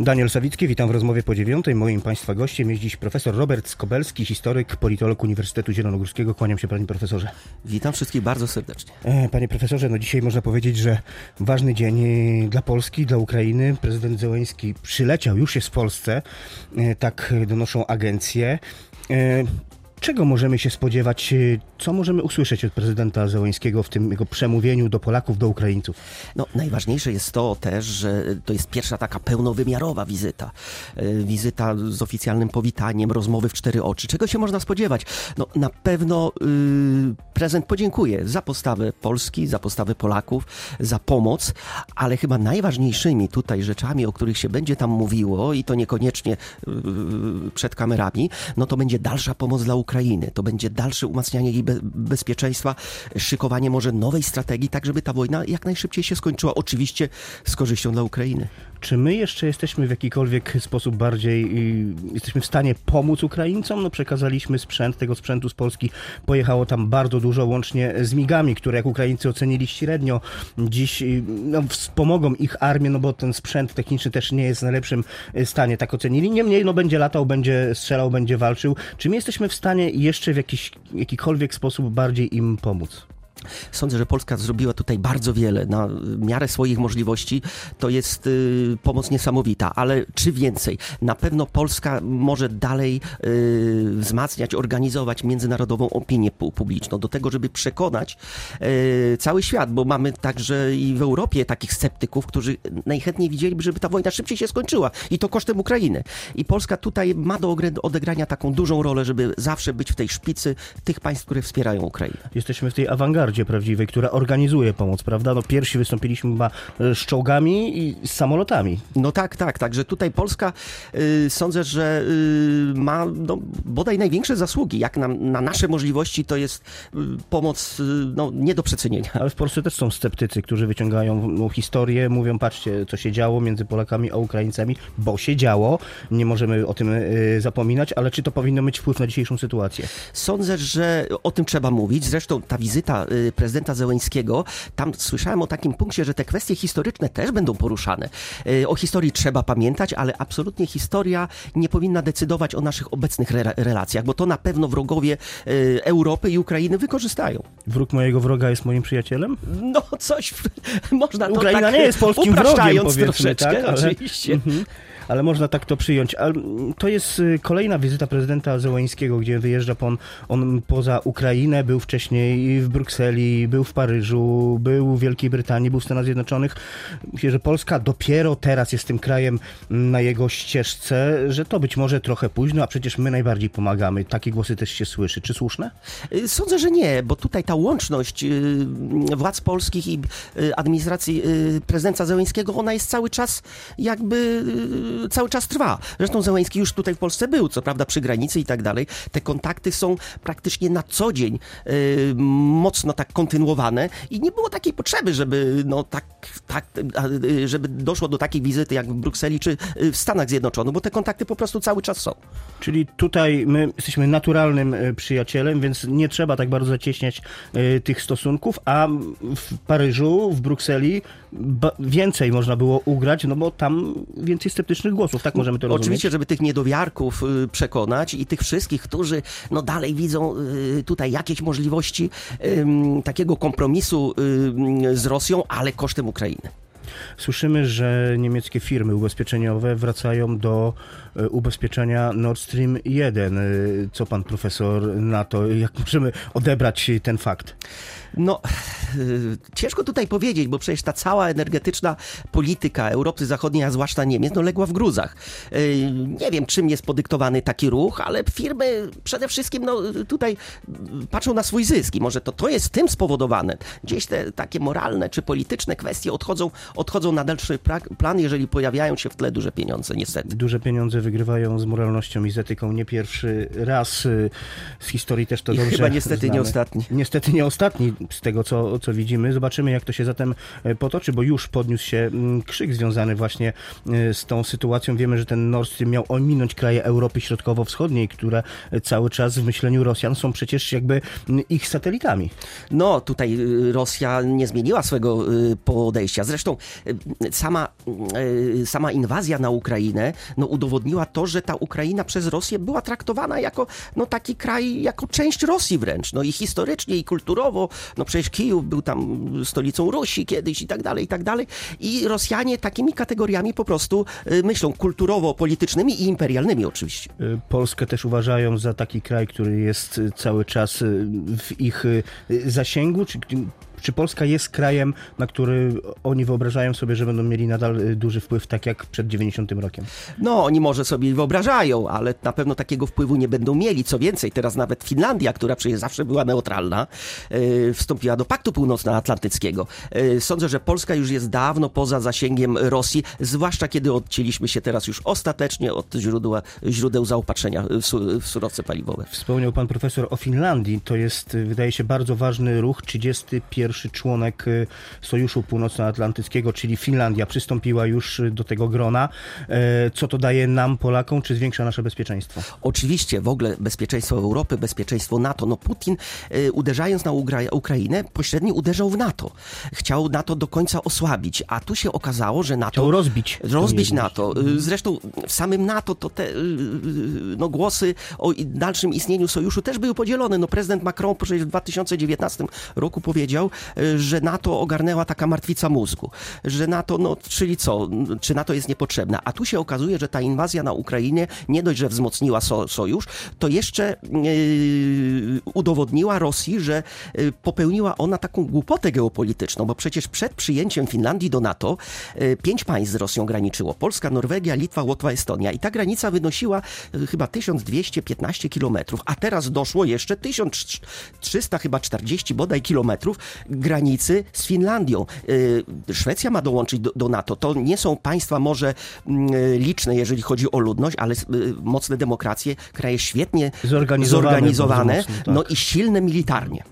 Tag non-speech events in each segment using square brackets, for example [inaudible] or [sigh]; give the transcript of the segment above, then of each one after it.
Daniel Sawicki, witam w rozmowie po dziewiątej. Moim Państwa gościem jest dziś profesor Robert Skobelski, historyk, politolog Uniwersytetu Zielonogórskiego. Kłaniam się Panie Profesorze. Witam wszystkich bardzo serdecznie. E, Panie Profesorze, no dzisiaj można powiedzieć, że ważny dzień e, dla Polski, dla Ukrainy. Prezydent Zełenski przyleciał, już jest w Polsce, E, tak donoszą agencje. Czego możemy się spodziewać? e, Co możemy usłyszeć od prezydenta Zełenskiego w tym jego przemówieniu do Polaków, do Ukraińców? No, najważniejsze jest to też, że to jest pierwsza taka pełnowymiarowa wizyta. E, Wizyta z oficjalnym powitaniem, rozmowy w cztery oczy. Czego się można spodziewać? No, na pewno yy, prezydent podziękuje za postawę Polski, za postawę Polaków, za pomoc, ale chyba najważniejszymi tutaj rzeczami, o których się będzie tam mówiło i to niekoniecznie yy, przed kamerami, no to będzie dalsza pomoc dla Ukrainy, to będzie dalsze umacnianie jej be- bezpieczeństwa, szykowanie może nowej strategii, tak żeby ta wojna jak najszybciej się skończyła, oczywiście z korzyścią dla Ukrainy. Czy my jeszcze jesteśmy w jakikolwiek sposób bardziej, y, jesteśmy w stanie pomóc Ukraińcom? No przekazaliśmy sprzęt, tego sprzętu z Polski pojechało tam bardzo dużo, łącznie z migami, które jak Ukraińcy ocenili średnio, dziś y, no, wspomogą ich armię, no bo ten sprzęt techniczny też nie jest w najlepszym y, stanie, tak ocenili. Niemniej, no będzie latał, będzie strzelał, będzie walczył. Czy my jesteśmy w stanie jeszcze w jakiś, jakikolwiek sposób bardziej im pomóc? Sądzę, że Polska zrobiła tutaj bardzo wiele na miarę swoich możliwości. To jest y, pomoc niesamowita, ale czy więcej? Na pewno Polska może dalej y, wzmacniać, organizować międzynarodową opinię pu- publiczną do tego, żeby przekonać y, cały świat, bo mamy także i w Europie takich sceptyków, którzy najchętniej widzieliby, żeby ta wojna szybciej się skończyła i to kosztem Ukrainy. I Polska tutaj ma do odegrania taką dużą rolę, żeby zawsze być w tej szpicy tych państw, które wspierają Ukrainę. Jesteśmy w tej awangardzie prawdziwej, która organizuje pomoc, prawda? No pierwsi wystąpiliśmy chyba e, z czołgami i z samolotami. No tak, tak. Także tutaj Polska y, sądzę, że y, ma no, bodaj największe zasługi. Jak na, na nasze możliwości to jest y, pomoc y, no, nie do przecenienia. Ale w Polsce też są sceptycy, którzy wyciągają no, historię, mówią, patrzcie, co się działo między Polakami a Ukraińcami, bo się działo, nie możemy o tym y, zapominać, ale czy to powinno mieć wpływ na dzisiejszą sytuację? Sądzę, że o tym trzeba mówić. Zresztą ta wizyta y, prezydenta Zełeńskiego, tam słyszałem o takim punkcie, że te kwestie historyczne też będą poruszane. Y, O historii trzeba pamiętać, ale absolutnie historia nie powinna decydować o naszych obecnych re- relacjach, bo to na pewno wrogowie y, Europy i Ukrainy wykorzystają. Wróg mojego wroga jest moim przyjacielem? No coś, [laughs] można to Ukraina tak nie jest polskim wrogiem, troszeczkę, tak? Ale, oczywiście. Mhm. Ale można tak to przyjąć. Ale to jest y, kolejna wizyta prezydenta Zełańskiego, gdzie wyjeżdża on, on poza Ukrainę, był wcześniej w Brukseli, był w Paryżu, był w Wielkiej Brytanii, był w Stanach Zjednoczonych. Myślę, że Polska dopiero teraz jest tym krajem mm, na jego ścieżce, że to być może trochę późno, a przecież my najbardziej pomagamy. Takie głosy też się słyszy. Czy słuszne? Y, Sądzę, że nie, bo tutaj ta łączność y, władz polskich i administracji prezydenta Zełęńskiego, ona jest cały czas jakby cały czas trwa. Zresztą Zełęński już tutaj w Polsce był, co prawda przy granicy i tak dalej. Te kontakty są praktycznie na co dzień y, mocno tak kontynuowane i nie było takiej potrzeby, żeby no tak, tak y, żeby doszło do takiej wizyty jak w Brukseli czy y, w Stanach Zjednoczonych, bo te kontakty po prostu cały czas są. Czyli tutaj my jesteśmy naturalnym przyjacielem, więc nie trzeba tak bardzo zacieśniać tych stosunków, a w Paryżu, w Brukseli więcej można było ugrać, no bo tam więcej sceptycznych krytycznych głosów, tak możemy to rozumieć? Oczywiście, żeby tych niedowiarków y, przekonać i tych wszystkich, którzy no dalej widzą y, tutaj jakieś możliwości takiego kompromisu y, z Rosją, ale kosztem Ukrainy. Słyszymy, że niemieckie firmy ubezpieczeniowe wracają do ubezpieczenia Nord Stream 1. E, Co pan profesor na to, jak możemy odebrać ten fakt? No, y, ciężko tutaj powiedzieć, bo przecież ta cała energetyczna polityka Europy Zachodniej, a zwłaszcza Niemiec, no legła w gruzach. Nie wiem, czym jest podyktowany taki ruch, ale firmy przede wszystkim no, tutaj patrzą na swój zysk i może to, to jest tym spowodowane. Gdzieś te takie moralne czy polityczne kwestie odchodzą, odchodzą na dalszy plan, jeżeli pojawiają się w tle duże pieniądze, niestety. Duże pieniądze wygrywają z moralnością i z etyką nie pierwszy raz. y, Z historii też to I dobrze chyba niestety nie znamy. ostatni. Niestety nie ostatni z tego, co, co widzimy. Zobaczymy, jak to się zatem e, potoczy, bo już podniósł się mm, krzyk związany właśnie e, z tą sytuacją. Wiemy, że ten Nord Stream miał ominąć kraje Europy Środkowo-Wschodniej, które e, cały czas w myśleniu Rosjan są przecież jakby ich satelitami. No, tutaj y, Rosja nie zmieniła swego y, podejścia. Zresztą sama, sama inwazja na Ukrainę no, udowodniła to, że ta Ukraina przez Rosję była traktowana jako no, taki kraj, jako część Rosji wręcz. No i historycznie, i kulturowo. No przecież Kijów był tam stolicą Rusi kiedyś i tak dalej, i tak dalej. I Rosjanie takimi kategoriami po prostu y, myślą kulturowo-politycznymi i imperialnymi oczywiście. Y, Polskę też uważają za taki kraj, który jest y, cały czas w ich zasięgu? Czy, czy Polska jest krajem, na który oni wyobrażają sobie, że będą mieli nadal y, duży wpływ, tak jak przed 90 rokiem? No, oni może sobie wyobrażają, ale na pewno takiego wpływu nie będą mieli. Co więcej, teraz nawet Finlandia, która przecież zawsze była neutralna, e, wstąpiła do Paktu Północnoatlantyckiego. E, Sądzę, że Polska już jest dawno poza zasięgiem Rosji, zwłaszcza kiedy odcięliśmy się teraz już ostatecznie od źródła, źródeł zaopatrzenia w su- w surowce paliwowe. Wspomniał pan profesor o Finlandii. To jest, y, wydaje się, bardzo ważny ruch. 31 członek y, Sojuszu Północnoatlantyckiego, czyli Finlandia, przystąpiła już y, do tego grona. E, Co to daje nam, Polakom, czy zwiększa nasze bezpieczeństwo? Oczywiście w ogóle bezpieczeństwo Europy, bezpieczeństwo NATO. No Putin y, uderzając na Ukrainę pośrednio uderzał w NATO. Chciał NATO do końca osłabić, a tu się okazało, że NATO... Chciał rozbić. Rozbić. NATO. Y, Zresztą w samym NATO to te no, głosy o dalszym istnieniu sojuszu też były podzielone. No, prezydent Macron przecież w 2019 roku powiedział, że NATO ogarnęła taka martwica mózgu. Że NATO, no czyli co, czy NATO jest niepotrzebna. A tu się okazuje, że ta inwazja na Ukrainie nie dość, że wzmocniła so, sojusz, to jeszcze yy, udowodniła Rosji, że yy, popełniła ona taką głupotę geopolityczną, bo przecież przed przyjęciem Finlandii do NATO yy, pięć państw z Rosją graniczyło. Polska, Norwegia, Litwa, Łotwa, Estonia. I ta granica wynosiła yy, chyba 1215 kilometrów, a teraz doszło jeszcze 1300 chyba 40 bodaj kilometrów granicy z Finlandią. Yy, Szwecja ma dołączyć do, do NATO. To nie są państwa może mm, liczne, jeżeli chodzi o ludność, ale yy, mocne demokracje, kraje świetnie Zorganizowane, zorganizowane mocno, tak. no i silne militarnie.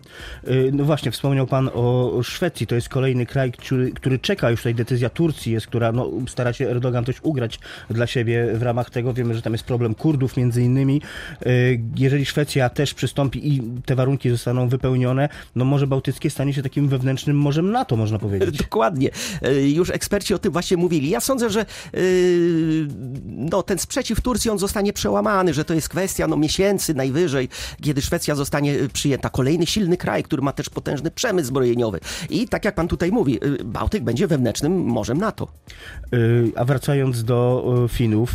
Y, No właśnie, wspomniał Pan o Szwecji. To jest kolejny kraj, który, który czeka już tutaj. Decyzja Turcji jest, która no, stara się Erdogan coś ugrać dla siebie w ramach tego. Wiemy, że tam jest problem Kurdów między innymi. Y, Jeżeli Szwecja też przystąpi i te warunki zostaną wypełnione, no Morze Bałtyckie stanie się takim wewnętrznym morzem NATO, można powiedzieć. [laughs] Dokładnie. E, Już eksperci o tym właśnie mówili. Ja sądzę, że yy, no, ten sprzeciw Turcji on zostanie przełamany, że to jest kwestia no, miesięcy najwyżej, kiedy Szwecja zostanie y, przyjęta. Kolejny silny kraj, który ma też potężny przemysł zbrojeniowy. I tak jak pan tutaj mówi, Bałtyk będzie wewnętrznym morzem NATO. A wracając do Finów,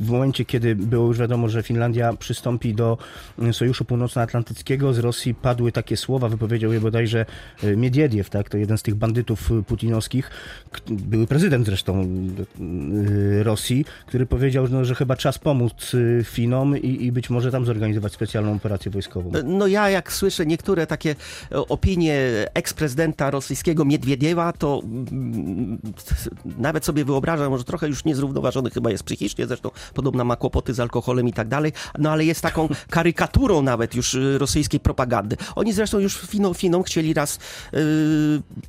w momencie, kiedy było już wiadomo, że Finlandia przystąpi do y, Sojuszu Północnoatlantyckiego, z Rosji padły takie słowa, wypowiedział je bodajże y, Miediediew, tak, to jeden z tych bandytów y, putinowskich, były prezydent zresztą y, Rosji, który powiedział, no, że chyba czas pomóc Finom i, i być może tam zorganizować specjalną operację wojskową. No ja jak słyszę niektóre takie e, opinie eksprezydenta rosyjskiego Miedwiediewa, to mm, nawet sobie wyobrażam, że trochę już niezrównoważony chyba jest psychicznie, zresztą podobno ma kłopoty z alkoholem i tak dalej, no ale jest taką karykaturą nawet już rosyjskiej propagandy. Oni zresztą już Finom chcieli chcieli raz yy,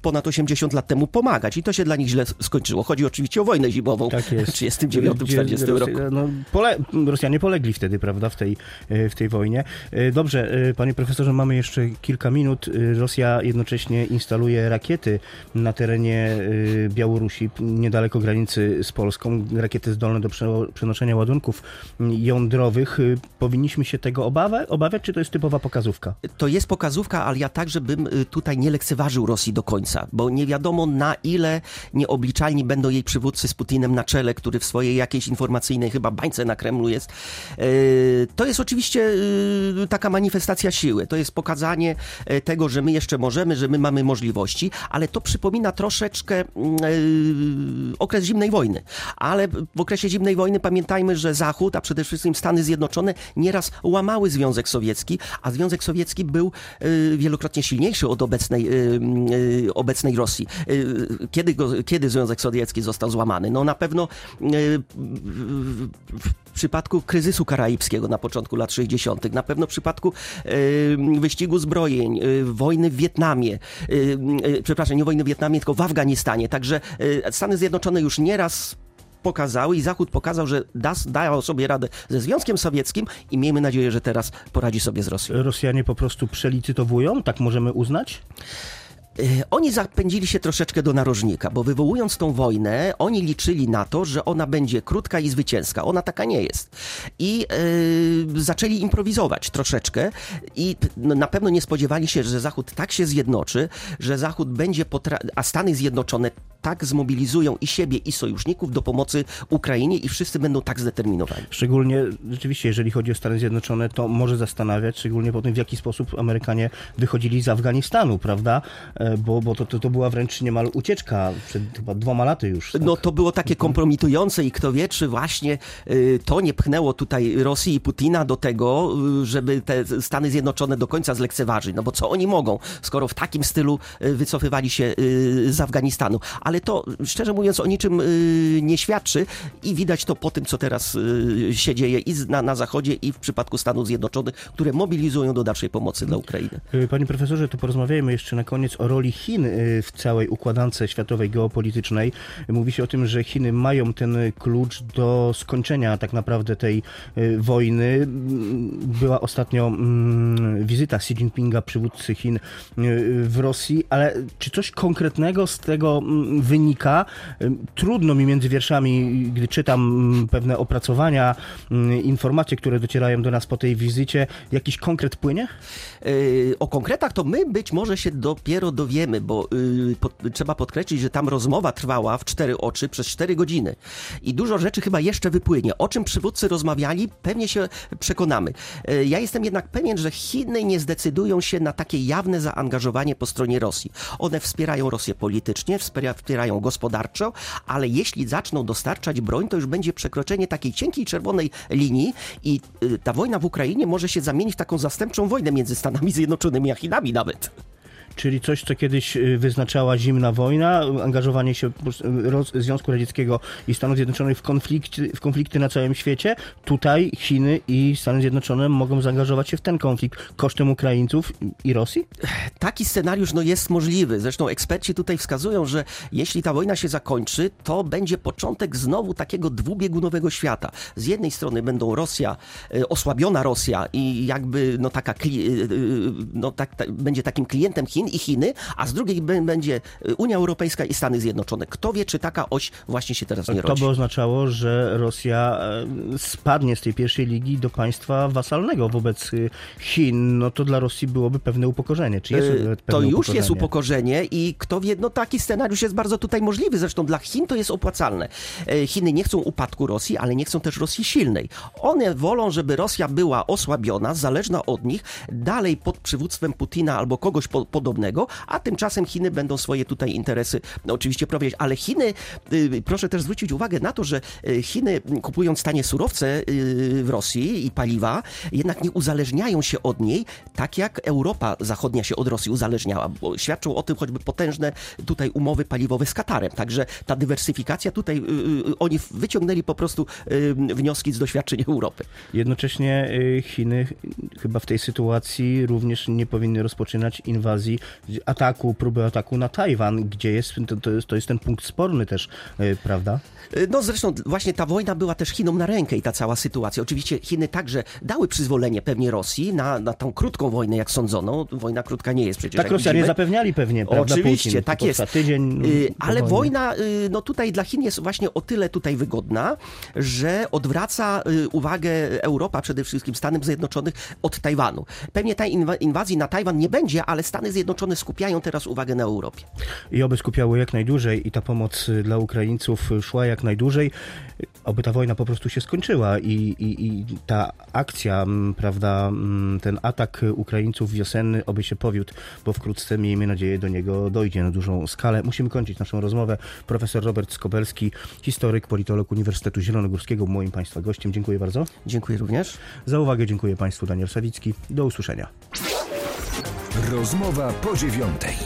ponad 80 lat temu pomagać i to się dla nich źle skończyło. Chodzi oczywiście o wojnę zimową Tak jest. [laughs] w 39-40 Rosja- roku. No, pole, Rosjanie polegli wtedy, prawda, w tej, e, w tej wojnie. E, Dobrze, e, panie profesorze, mamy jeszcze kilka minut. Rosja jednocześnie instaluje rakiety na terenie Białorusi, niedaleko granicy z Polską. Rakiety zdolne do prze- przenoszenia ładunków jądrowych. Powinniśmy się tego obawia- obawiać, czy to jest typowa pokazówka? To jest pokazówka, ale ja także bym y, tutaj nie lekceważył Rosji do końca, bo nie wiadomo na ile nieobliczalni będą jej przywódcy z Putinem na czele, który w swojej jakiejś informacyjnej chyba bańce na Kremlu jest. Y, To jest oczywiście y, taka manifestacja siły, to jest pokazanie y, tego, że my jeszcze możemy, że my mamy możliwości, ale to przypomina troszeczkę mm, okres zimnej wojny. Ale w okresie zimnej wojny pamiętajmy, że Zachód, a przede wszystkim Stany Zjednoczone nieraz łamały Związek Sowiecki, a Związek Sowiecki był wielokrotnie silniejszy od obecnej, y, y, obecnej Rosji. Y, Kiedy, go, kiedy Związek Sowiecki został złamany? No na pewno w przypadku kryzysu karaibskiego na początku lat 60., na pewno w przypadku wyścigu zbrojeń, wojny w Wietnamie, przepraszam, nie wojny w Wietnamie, tylko w Afganistanie. Także Stany Zjednoczone już nieraz pokazały i Zachód pokazał, że da, dają sobie radę ze Związkiem Sowieckim i miejmy nadzieję, że teraz poradzi sobie z Rosją. Rosjanie po prostu przelicytowują, tak możemy uznać? E, Oni zapędzili się troszeczkę do narożnika, bo wywołując tą wojnę, oni liczyli na to, że ona będzie krótka i zwycięska. Ona taka nie jest. I e, zaczęli improwizować troszeczkę i no, na pewno nie spodziewali się, że Zachód tak się zjednoczy, że Zachód będzie, potra- a Stany Zjednoczone tak zmobilizują i siebie, i sojuszników do pomocy Ukrainie i wszyscy będą tak zdeterminowani. Szczególnie, rzeczywiście, jeżeli chodzi o Stany Zjednoczone, to może zastanawiać, szczególnie po tym, w jaki sposób Amerykanie wychodzili z Afganistanu, prawda? E, Bo, bo to, to, to była wręcz niemal ucieczka przed chyba dwoma laty już. Tak? No to było takie kompromitujące i kto wie, czy właśnie y, to nie pchnęło tutaj Rosji i Putina do tego, y, żeby te Stany Zjednoczone do końca zlekceważyć. No bo co oni mogą, skoro w takim stylu y, wycofywali się z Afganistanu. Ale to, szczerze mówiąc, o niczym y, nie świadczy i widać to po tym, co teraz y, się dzieje i na, na Zachodzie, i w przypadku Stanów Zjednoczonych, które mobilizują do dalszej pomocy dla Ukrainy. E, Panie profesorze, to porozmawiajmy jeszcze na koniec o roli Chin w całej układance światowej geopolitycznej. Mówi się o tym, że Chiny mają ten klucz do skończenia tak naprawdę tej wojny. Była ostatnio mm, wizyta Xi Jinpinga, przywódcy Chin w Rosji, ale czy coś konkretnego z tego mm, wynika? Trudno mi między wierszami, gdy czytam pewne opracowania, informacje, które docierają do nas po tej wizycie, jakiś konkret płynie? Yy, O konkretach to my być może się dopiero dowiemy, bo yy, trzeba podkreślić, że tam rozmowa trwała w cztery oczy przez cztery godziny. I dużo rzeczy chyba jeszcze wypłynie. O czym przywódcy rozmawiali, pewnie się przekonamy. Yy, Ja jestem jednak pewien, że Chiny nie zdecydują się na takie jawne zaangażowanie po stronie Rosji. One wspierają Rosję politycznie, wspiera- wspierają gospodarczo, ale jeśli zaczną dostarczać broń, to już będzie przekroczenie takiej cienkiej czerwonej linii i yy, ta wojna w Ukrainie może się zamienić w taką zastępczą wojnę między Stanami Zjednoczonymi a Chinami nawet. Czyli coś, co kiedyś y, wyznaczała zimna wojna, angażowanie się y, Związku Radzieckiego i Stanów Zjednoczonych w konflikty, w konflikty na całym świecie. Tutaj Chiny i Stany Zjednoczone mogą zaangażować się w ten konflikt kosztem Ukraińców i Rosji? Taki scenariusz no, jest możliwy. Zresztą eksperci tutaj wskazują, że jeśli ta wojna się zakończy, to będzie początek znowu takiego dwubiegunowego świata. Z jednej strony będą Rosja, e, osłabiona Rosja i jakby no, taka, no, tak, będzie takim klientem Chin i Chiny, a z drugiej będzie Unia Europejska i Stany Zjednoczone. Kto wie, czy taka oś właśnie się teraz nie To rodzi. by oznaczało, że Rosja e, spadnie z tej pierwszej ligi do państwa wasalnego wobec y, Chin. No to dla Rosji byłoby pewne upokorzenie. Czy jest E, nawet To pewne już jest upokorzenie? upokorzenie i kto wie, no taki scenariusz jest bardzo tutaj możliwy. Zresztą dla Chin to jest opłacalne. Chiny nie chcą upadku Rosji, ale nie chcą też Rosji silnej. One wolą, żeby Rosja była osłabiona, zależna od nich, dalej pod przywództwem Putina albo kogoś po, podobnego, a tymczasem Chiny będą swoje tutaj interesy no, oczywiście prowadzić. Ale Chiny, y, proszę też zwrócić uwagę na to, że y, Chiny kupując tanie surowce y, w Rosji i paliwa, jednak nie uzależniają się od niej, tak jak Europa Zachodnia się od Rosji uzależniała, bo świadczą o tym choćby potężne tutaj umowy paliwowe z Katarem. Także ta dywersyfikacja tutaj, oni wyciągnęli po prostu wnioski z doświadczeń Europy. Jednocześnie Chiny chyba w tej sytuacji również nie powinny rozpoczynać inwazji ataku, próby ataku na Tajwan, gdzie jest, to, to, jest, to jest ten punkt sporny też, y, prawda? Y, No zresztą właśnie ta wojna była też Chinom na rękę i ta cała sytuacja. Oczywiście Chiny także dały przyzwolenie pewnie Rosji na, na tą krótką wojnę, jak sądzono. Wojna krótka nie jest przecież. Tak Rosjanie widzimy. zapewniali pewnie, prawda? Oczywiście, Putin, tak jest. Tydzień, po Ale wojna, no tutaj dla Chin jest właśnie o tyle tutaj wygodna, że odwraca uwagę Europa, przede wszystkim Stanem Zjednoczonych, od Tajwanu. Pewnie tej inwa- inwazji na Tajwan nie będzie, ale Stany Zjednoczone skupiają teraz uwagę na Europie. I oby skupiało jak najdłużej i ta pomoc dla Ukraińców szła jak najdłużej. Oby ta wojna po prostu się skończyła i, i, i ta akcja, prawda, ten atak Ukraińców wiosenny, oby się powiódł, bo wkrótce, miejmy nadzieję, do niego dojdzie na dużą skalę. Musimy kończyć naszą rozmowę. Profesor Robert Skobelski, historyk, politolog Uniwersytetu Zielonogórskiego, moim Państwa gościem. Dziękuję bardzo. Dziękuję również. Za uwagę dziękuję Państwu. Daniel Sawicki. Do usłyszenia. Rozmowa po dziewiątej.